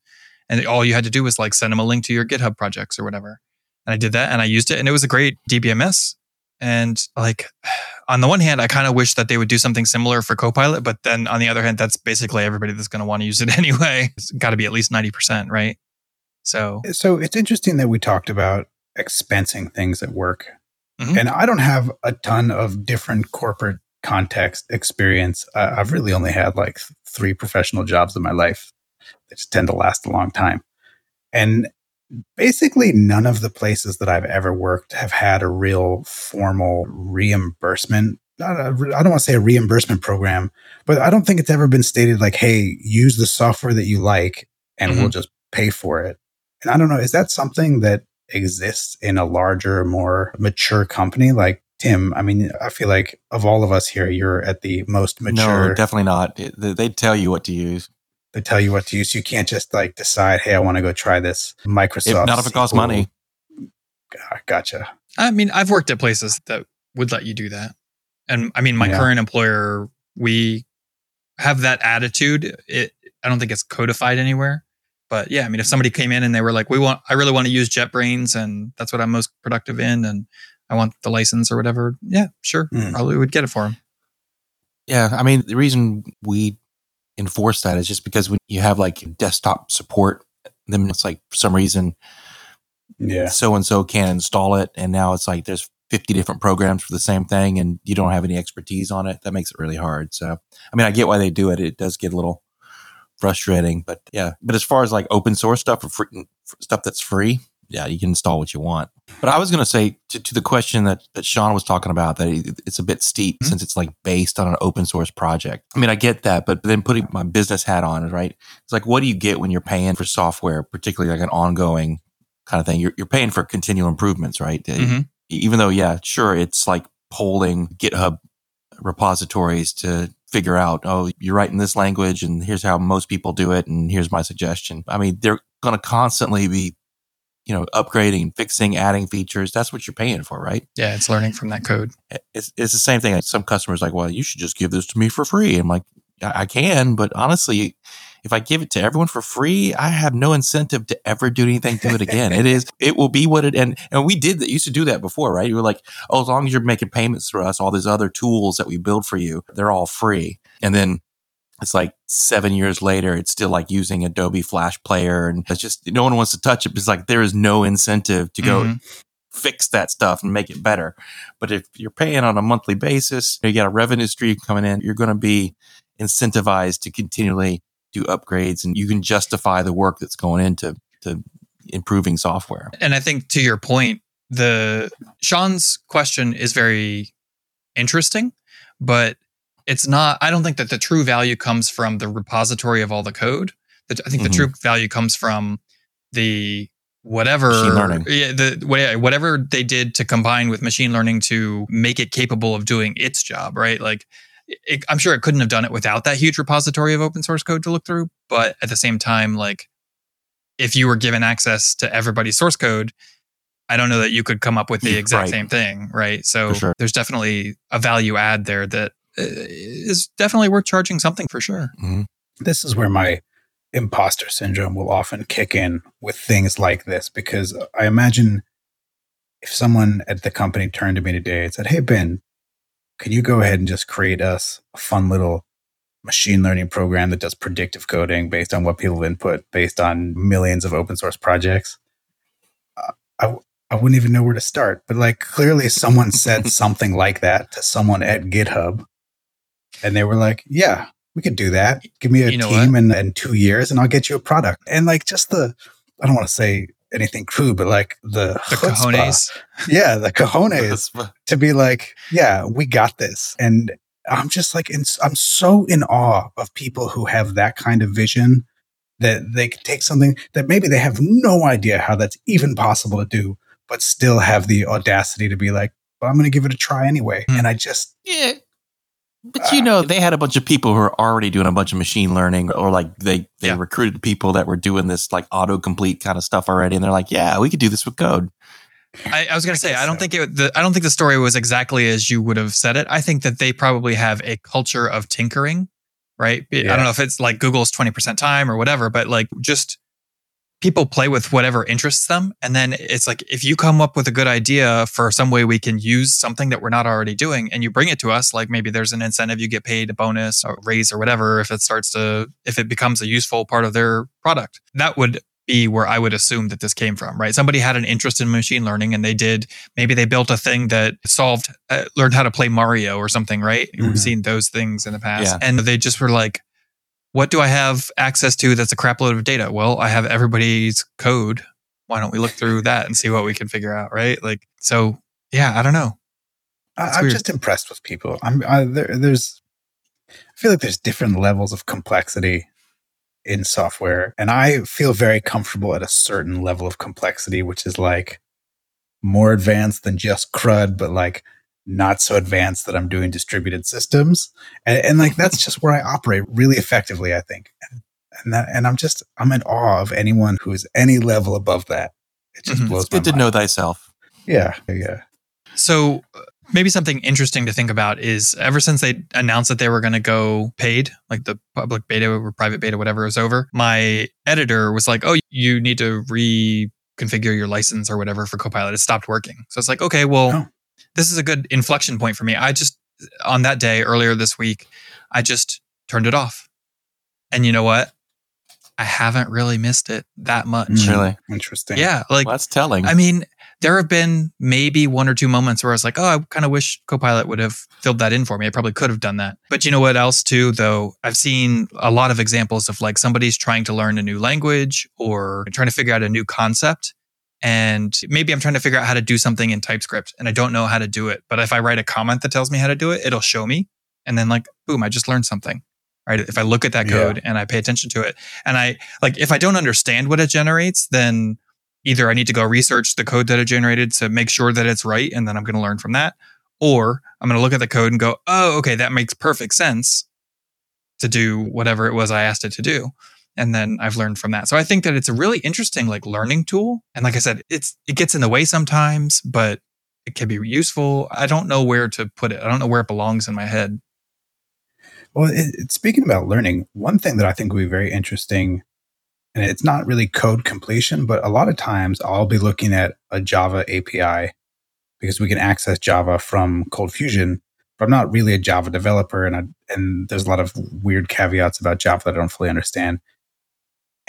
and all you had to do was like send them a link to your GitHub projects or whatever. And I did that, and I used it, and it was a great DBMS. And like, on the one hand, I kind of wish that they would do something similar for Copilot, but then on the other hand, that's basically everybody that's going to want to use it anyway. It's got to be at least ninety percent, right? So So it's interesting that we talked about expensing things at work. Mhm. And I don't have a ton of different corporate context experience. Uh, I've really only had like three professional jobs in my life that just tend to last a long time. And basically, none of the places that I've ever worked have had a real formal reimbursement. I don't want to say a reimbursement program, but I don't think it's ever been stated like, hey, use the software that you like and we'll mm-hmm. just pay for it. And I don't know, is that something that exists in a larger, more mature company? Like Tim, I mean, I feel like of all of us here, you're at the most mature. No, definitely not. They- They'd tell you what to use. They tell you what to use. You can't just like decide, hey, I want to go try this Microsoft. If, not if it costs money. Gotcha. I mean, I've worked at places that would let you do that. And I mean, my Yeah. current employer, we have that attitude. It, I don't think it's codified anywhere. But yeah, I mean, if somebody came in and they were like, we want, I really want to use JetBrains and that's what I'm most productive in and I want the license or whatever. Yeah, sure. Hmm. Probably would get it for them. Yeah, I mean, the reason we enforce that is just because when you have like desktop support, then it's like for some reason Yeah. so and so can't install it, and now it's like there's 50 different programs for the same thing, and you don't have any expertise on it. That makes it really hard. So, I mean, I get why they do it. It does get a little frustrating, but yeah. But as far as like open source stuff or free, mm, stuff that's free, yeah, you can install what you want. But I was going to say to, to the question that, that Sean was talking about that it's a bit steep Mhm. since it's like based on an open source project. I mean, I get that, but then putting my business hat on, right? It's like, what do you get when you're paying for software, particularly like an ongoing kind of thing? You're, you're paying for continual improvements, right? Mhm. Even though, yeah, sure, it's like polling GitHub repositories to figure out, oh, you're writing this language and here's how most people do it. And here's my suggestion. I mean, they're going to constantly be, you know, upgrading, fixing, adding features. That's what you're paying for, right? Yeah, it's learning from that code. It's, it's the same thing. Some customers are like, well, you should just give this to me for free. I'm like, I I can, but honestly, if I give it to everyone for free, I have no incentive to ever do anything to it again. it is, it will be what it, and, and we did that, used to do that before, right? You were like, oh, as long as you're making payments through us, all these other tools that we build for you, they're all free. And then it's like seven years later, it's still like using Adobe Flash Player. And it's just, no one wants to touch it. It's like, there is no incentive to go Mhm. fix that stuff and make it better. But if you're paying on a monthly basis, you got a revenue stream coming in, you're going to be incentivized to continually do upgrades and you can justify the work that's going into to improving software. And I think to your point, the Sean's question is very interesting, but it's not. I don't think that the true value comes from the repository of all the code. That I think Mhm. the true value comes from the whatever Yeah, the wha- whatever they did to combine with machine learning to make it capable of doing its job. Right, like. It, I'm sure it couldn't have done it without that huge repository of open source code to look through. But at the same time, like if you were given access to everybody's source code, I don't know that you could come up with the exact right. same thing, right? So sure. there's definitely a value add there that is definitely worth charging something for sure. this is where my imposter syndrome will often kick in with things like this because I imagine if someone at the company turned to me today and said, Hey, Ben, can you go ahead and just create us a fun little machine learning program that does predictive coding based on what people input based on millions of open source projects? Uh, I, I wouldn't even know where to start. But like clearly someone said something like that to someone at GitHub. And they were like, yeah, we could do that. Give me a You know team in, in two years and I'll get you a product. And like just the, I don't want to say anything crude, but like the, The chutzpah. cojones. Yeah, the cojones to be like, yeah, we got this. And I'm just like, in, I'm so in awe of people who have that kind of vision that they can take something that maybe they have no idea how that's even possible to do, but still have the audacity to be like, well, I'm going to give it a try anyway. Hmm. And I just, Yeah. But you know, they had a bunch of people who are already doing a bunch of machine learning or like they, they Yeah. recruited people that were doing this like autocomplete kind of stuff already. And they're like, yeah, we could do this with code. I, I was gonna say, guess I don't so. think it. The, I don't think the story was exactly as you would have said it. I think that they probably have a culture of tinkering, right? I don't know if it's like Google's twenty percent time or whatever, but like just people play with whatever interests them, and then it's like if you come up with a good idea for some way we can use something that we're not already doing, and you bring it to us, like maybe there's an incentive, you get paid a bonus or raise or whatever if it starts to if it becomes a useful part of their product. That would be where I would assume that this came from, right? Somebody had an interest in machine learning and they did, maybe they built a thing that solved, uh, learned how to play Mario or something, right? Mhm. We've seen those things in the past. Yeah. And they just were like, what do I have access to that's a crap load of data? Well, I have everybody's code. Why don't we look through that and see what we can figure out, right? Like, so yeah, I don't know. That's I'm weird. just impressed with people. I'm I, there, there's, I feel like there's different levels of complexity in software, and I feel very comfortable at a certain level of complexity, which is like more advanced than just CRUD, but like not so advanced that I'm doing distributed systems, and, and like that's just where I operate really effectively. I think, and, and that, and I'm just I'm in awe of anyone who is any level above that. It just Mhm. blows It's good my to mind. know thyself. Yeah, yeah. So uh, maybe something interesting to think about is ever since they announced that they were going to go paid, like the public beta or private beta, whatever is over, my editor was like, "Oh, you need to reconfigure your license or whatever for Copilot. It stopped working." So it's like, okay, well, Oh. This is a good inflection point for me. I just on that day earlier this week, I just turned it off, and you know what? I haven't really missed it that much. Mm, Really? Interesting. Yeah, like Well, that's telling. I mean, there have been maybe one or two moments where I was like, oh, I kind of wish Copilot would have filled that in for me. I probably could have done that. But you know what else, too, though? I've seen a lot of examples of like somebody's trying to learn a new language or trying to figure out a new concept. And maybe I'm trying to figure out how to do something in TypeScript and I don't know how to do it. But if I write a comment that tells me how to do it, it'll show me. And then, like, boom, I just learned something. Right. If I look at that Yeah. code and I pay attention to it, and I like, if I don't understand what it generates, then either I need to go research the code that it generated to make sure that it's right, and then I'm going to learn from that, or I'm going to look at the code and go, oh, okay, that makes perfect sense to do whatever it was I asked it to do. And then I've learned from that. So I think that it's a really interesting like learning tool. And like I said, it's it gets in the way sometimes, but it can be useful. I don't know where to put it. I don't know where it belongs in my head. Well, it, speaking about learning, one thing that I think would be very interesting, and it's not really code completion, but a lot of times I'll be looking at a Java API because we can access Java from ColdFusion. But I'm not really a Java developer, and I, and there's a lot of weird caveats about Java that I don't fully understand.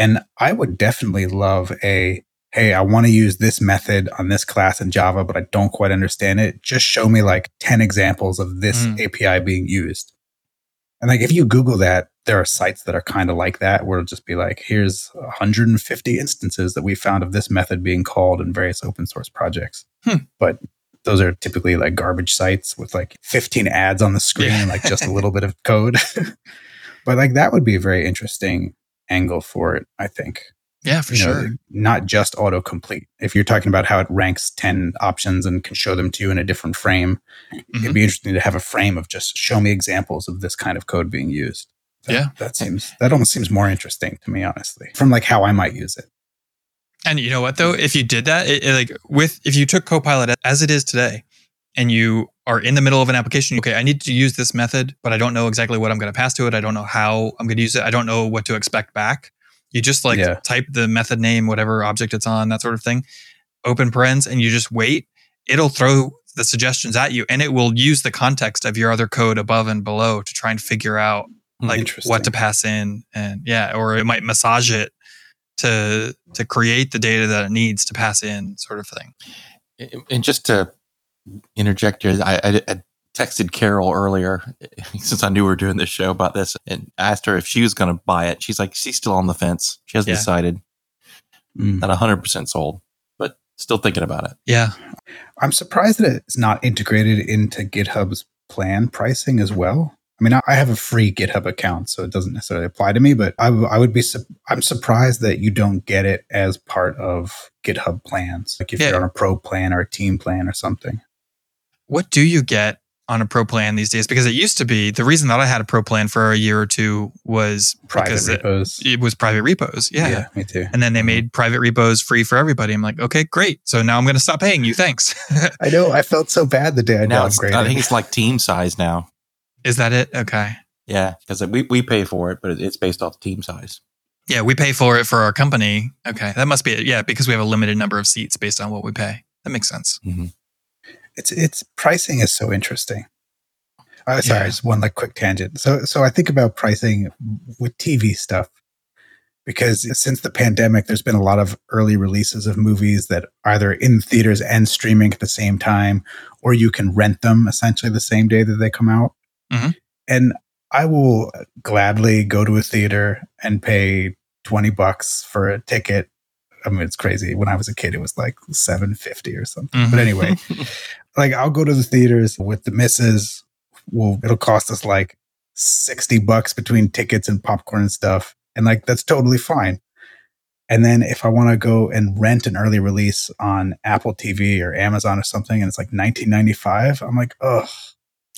And I would definitely love a hey, I want to use this method on this class in Java, but I don't quite understand it. Just show me like 10 examples of this Mm. API being used. And like if you Google that, there are sites that are kind of like that where it'll just be like, here's 150 instances that we found of this method being called in various open source projects. Hmm. But those are typically like garbage sites with like 15 ads on the screen Yeah. and like just a little bit of code. but like that would be a very interesting angle for it, I think. Yeah, for You know, sure. not just autocomplete. If you're talking about how it ranks 10 options and can show them to you in a different frame, Mm-hmm. it'd be interesting to have a frame of just show me examples of this kind of code being used. That, Yeah. That seems, that almost seems more interesting to me, honestly, from like how I might use it. And you know what though? If you did that, it, it, like with if you took Copilot as it is today, and you are in the middle of an application, okay, I need to use this method, but I don't know exactly what I'm going to pass to it. I don't know how I'm going to use it. I don't know what to expect back. You just like Yeah. type the method name, whatever object it's on, that sort of thing, open parens, and you just wait. It'll throw the suggestions at you and it will use the context of your other code above and below to try and figure out hmm, like what to pass in and yeah or it might massage it to to create the data that it needs to pass in sort of thing And just to interject here, I, I, I texted Carol earlier since I knew we were doing this show about this and asked her if she was going to buy it. She's like, she's still on the fence. She hasn't Yeah. decided. Mm. Not 100% sold, but still thinking about it. yeah I'm surprised that it's not integrated into GitHub's plan pricing as well. I mean, I I have a free GitHub account, so it doesn't necessarily apply to me. But I, w- I would be, su- I'm surprised that you don't get it as part of GitHub plans, like if Yeah. you're on a pro plan or a team plan or something. What do you get on a pro plan these days because it used to be the reason that i had a pro plan for a year or two was Private because it, repos. it was private repos yeah. me too. and then they mm-hmm. made private repos free for everybody i'm like okay great so now i'm going to stop paying you thanks I know. I felt so bad the day I now it's, downgraded. I think it's like team size now. is that it okay Yeah, because we, we pay for it, but it's based off team size. Yeah, we pay for it for our company. Okay, that must be it. Yeah, because we have a limited number of seats based on what we pay. That makes sense. Mm-hmm. It's it's pricing is so interesting. Oh, sorry, Yeah. just one like quick tangent. So so I think about pricing with TV stuff because since the pandemic, there's been a lot of early releases of movies that are either in theaters and streaming at the same time, or you can rent them essentially the same day that they come out. Mhm. And I will gladly go to a theater and pay twenty bucks for a ticket. I mean, it's crazy. When I was a kid, it was like seven fifty or something. Mhm. But anyway, like I'll go to the theaters with the misses. Well, it'll cost us like 60 bucks between tickets and popcorn and stuff. And like that's totally fine. And then if I want to go and rent an early release on Apple TV or Amazon or something and it's like 1995, I'm like, oh,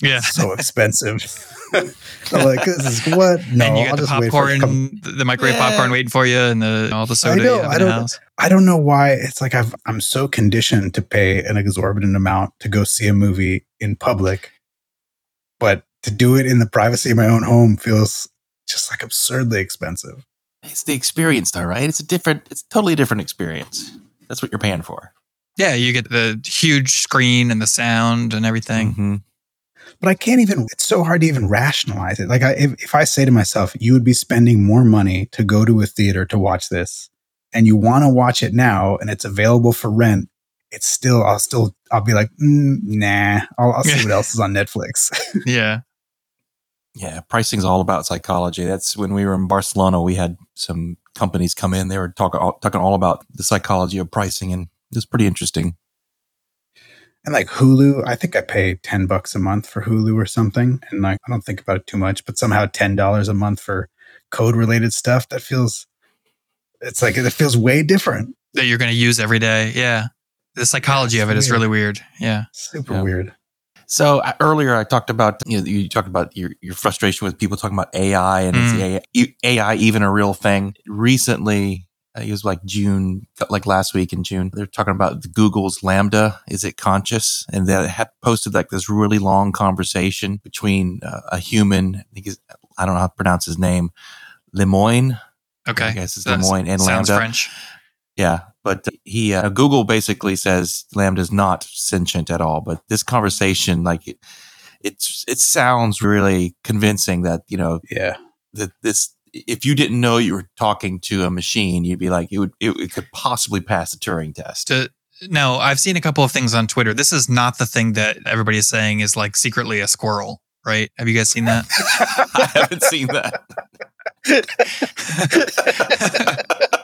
Yeah. so expensive. I'm like, this is what? No, and you I'll the just wait for popcorn, come. the, the microwave popcorn waiting for you, and the all the soda know, you have I in don't- house. I don't know why. It's like I've, I'm so conditioned to pay an exorbitant amount to go see a movie in public, but to do it in the privacy of my own home feels just like absurdly expensive. It's the experience, though, right? It's a different, it's a totally different experience. That's what you're paying for. Yeah, you get the huge screen and the sound and everything. Mhm. But I can't even. It's so hard to even rationalize it. Like, I, if, if I say to myself, "You would be spending more money to go to a theater to watch this," and you want to watch it now, and it's available for rent, it's still. I'll still. I'll be like, mm, nah. I'll, I'll see what else is on Netflix. Yeah. Yeah, pricing's all about psychology. That's when we were in Barcelona. We had some companies come in. They were talking all, talking all about the psychology of pricing, and it was pretty interesting. And like Hulu, I think I pay 10 bucks a month for Hulu or something. And like, I don't think about it too much, but somehow $10 a month for code related stuff, that feels, it's like, it feels way different. That you're going to use every day. Yeah. The psychology Yeah, of it it's is really weird. Yeah. Super Yeah. weird. So uh, earlier, I talked about you know you talked about your your frustration with people talking about AI and Mm. is AI, AI even a real thing? Recently, I think it was like June, like last week in June. They're talking about Google's LaMDA. Is it conscious? And they had posted like this really long conversation between uh, a human. I think is I don't know how to pronounce his name. Lemoine. Okay. I guess it's That Lemoine and sounds LaMDA. French. Yeah, but he uh, Google basically says LaMDA is not sentient at all. But this conversation, like it, it's it sounds really convincing that you know Yeah. that this if you didn't know you were talking to a machine, you'd be like it would it, it could possibly pass the Turing test. Uh, to, no, I've seen a couple of things on Twitter. This is not the thing that everybody is saying is like secretly a squirrel, right? Have you guys seen that? I haven't seen that.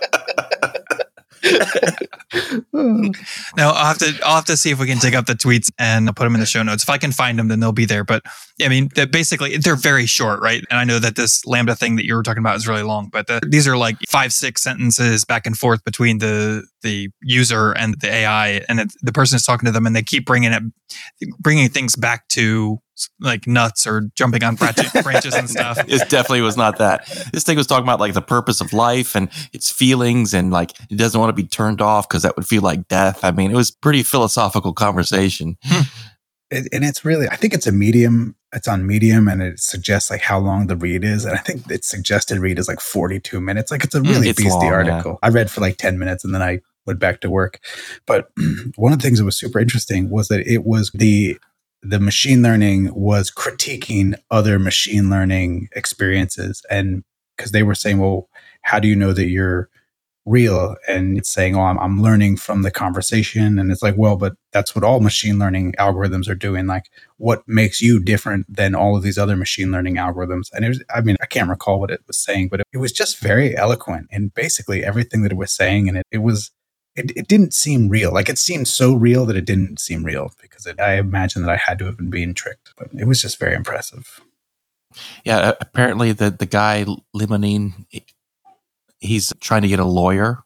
No, I'll have to I'll have to see if we can dig up the tweets and I'll put them in the show notes. If I can find them, then they'll be there. But I mean, basically they're very short, right? And I know that this LaMDA thing that you were talking about is really long, but the, these are like five six sentences back and forth between the the user and the AI, and it, the person is talking to them, and they keep bringing it bringing things back to like nuts or jumping on branches, branches and stuff. It definitely was not that. This thing was talking about like the purpose of life and its feelings, and like it doesn't want to be turned off because that would feel like death. I mean, it was pretty philosophical conversation. It, and it's really, I think it's a medium. It's on medium and it suggests like how long the read is. And I think its suggested read is like 42 minutes. Like it's a Mm, really it's beastie long, yeah. article. I read for like 10 minutes and then I went back to work. But one of the things that was super interesting was that it was the the machine learning was critiquing other machine learning experiences and because they were saying well how do you know that you're real? And it's saying oh I'm, I'm learning from the conversation. And it's like well but that's what all machine learning algorithms are doing. Like what makes you different than all of these other machine learning algorithms? And it was i mean i can't recall what it was saying but it, it was just very eloquent in basically everything that it was saying. And it, it was it, it didn't seem real like it seemed so real that it didn't seem real because it, i imagine that i had to have been being tricked but it was just very impressive Yeah, apparently the the guy Lemoine, he's trying to get a lawyer.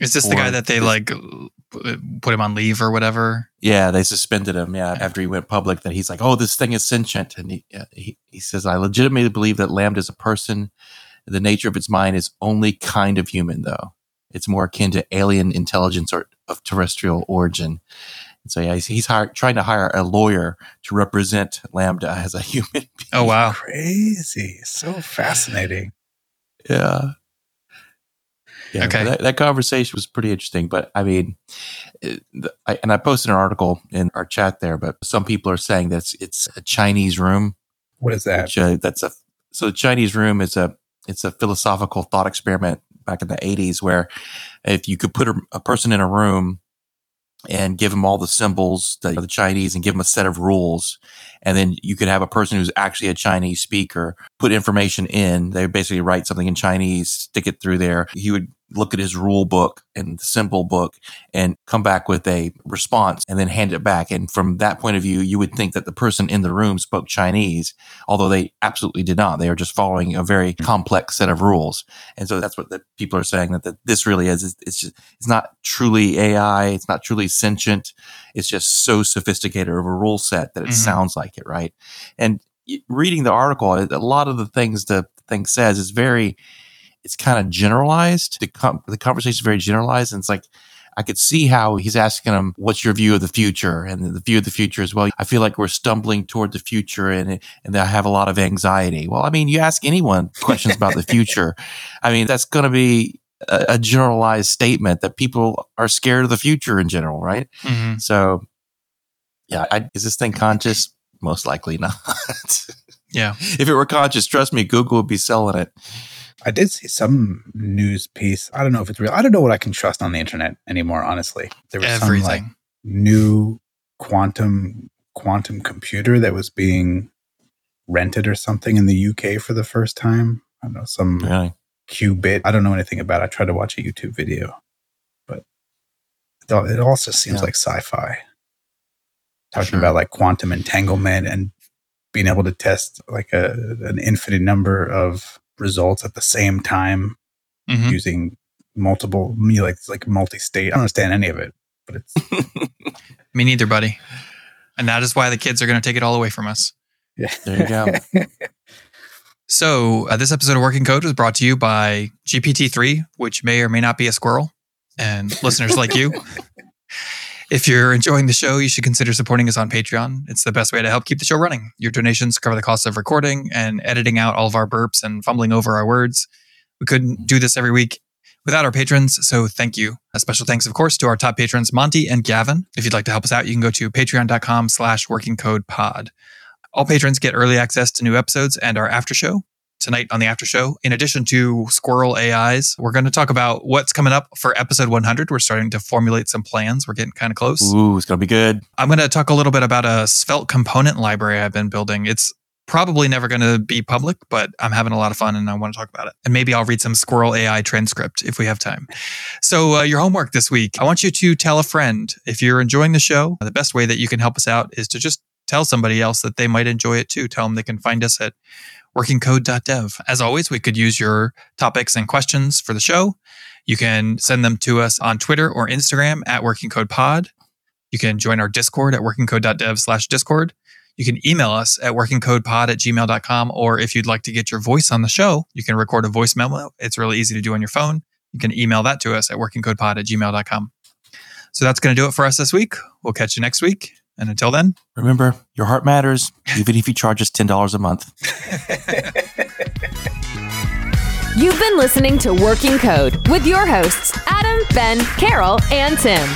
Is this the guy that they this- like put him on leave or whatever? Yeah, they suspended him. Yeah, after he went public, that he's like, "Oh, this thing is sentient," and he he, he says, "I legitimately believe that LaMDA is a person. The nature of its mind is only kind of human, though. It's more akin to alien intelligence or of terrestrial origin." And so yeah, he's, he's hired, trying to hire a lawyer to represent LaMDA as a human. Being. Oh wow. crazy so fascinating Yeah. Yeah, Okay. That, that conversation was pretty interesting, but I mean, it, I, and I posted an article in our chat there. But some people are saying that it's, it's a Chinese room. what is that Which, uh, that's a so the Chinese room is a it's a philosophical thought experiment back in the eighties where if you could put a, a person in a room and give them all the symbols are the Chinese and give them a set of rules. And then you could have a person who's actually a Chinese speaker put information in. They would basically write something in Chinese, stick it through there. He would look at his rule book and the symbol book and come back with a response and then hand it back. And from that point of view, you would think that the person in the room spoke Chinese, although they absolutely did not. They are just following a very complex set of rules. And so that's what the people are saying that, that this really is. It's, it's just, it's not truly AI. It's not truly sentient. It's just so sophisticated of a rule set that it Mhm. sounds like it, right? And reading the article, a lot of the things the thing says is very, it's kind of generalized. The, com- the conversation is very generalized. And it's like, I could see how he's asking him, what's your view of the future? And the view of the future as well, I feel like we're stumbling toward the future and, and I have a lot of anxiety. Well, I mean, you ask anyone questions about the future. I mean, that's going to be a, a generalized statement that people are scared of the future in general, right? hmm So, yeah, I, is this thing conscious? Most likely not. Yeah. if it were conscious, trust me, Google would be selling it. I did see some news piece. I don't know if it's real. I don't know what I can trust on the internet anymore. Honestly, there was some like new quantum quantum computer that was being rented or something in the UK for the first time. I don't know some Really? qubit. I don't know anything about. it. I tried to watch a YouTube video, but it also seems Yeah. like sci-fi. Talking Sure. about like quantum entanglement and being able to test like a an infinite number of results at the same time hmm using multiple me like like multi-state. I don't understand any of it, but it's Me neither, buddy. And that is why the kids are going to take it all away from us. yeah. There you go. So, uh, this episode of Working Code was brought to you by GPT-3, which may or may not be a squirrel, and listeners like you. If you're enjoying the show, you should consider supporting us on Patreon. It's the best way to help keep the show running. Your donations cover the cost of recording and editing out all of our burps and fumbling over our words. We couldn't do this every week without our patrons, so thank you. A special thanks, of course, to our top patrons, Monty and Gavin. If you'd like to help us out, you can go to patreon.com slash working code pod. All patrons get early access to new episodes and our after show. Tonight on the after show, in addition to Squirrel AIs, we're going to talk about what's coming up for episode 100. We're starting to formulate some plans. We're getting kind of close. Ooh, it's gonna be good. I'm going to talk a little bit about a Svelte component library I've been building. It's probably never going to be public, but I'm having a lot of fun and I want to talk about it. And maybe I'll read some Squirrel AI transcript if we have time. So, uh, your homework this week I want you to tell a friend if you're enjoying the show. The best way that you can help us out is to just tell somebody else that they might enjoy it too. Tell them they can find us at workingcode.dev. As always, we could use your topics and questions for the show. You can send them to us on Twitter or Instagram at workingcodepod. You can join our Discord at workingcode.dev slash Discord. You can email us at workingcodepod at gmail.com. Or if you'd like to get your voice on the show, you can record a voice memo. It's really easy to do on your phone. You can email that to us at workingcodepod at gmail.com. So that's going to do it for us this week. We'll catch you next week. And until then, Remember, your heart matters, even if you charge us ten dollars a month. You've been listening to Working Code with your hosts, Adam, Ben, Carol, and Tim.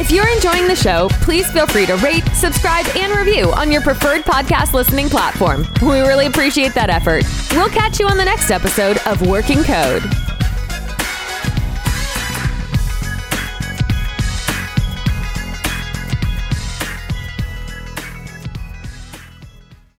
If you're enjoying the show, please feel free to rate, subscribe, and review on your preferred podcast listening platform. We really appreciate that effort. We'll catch you on the next episode of Working Code.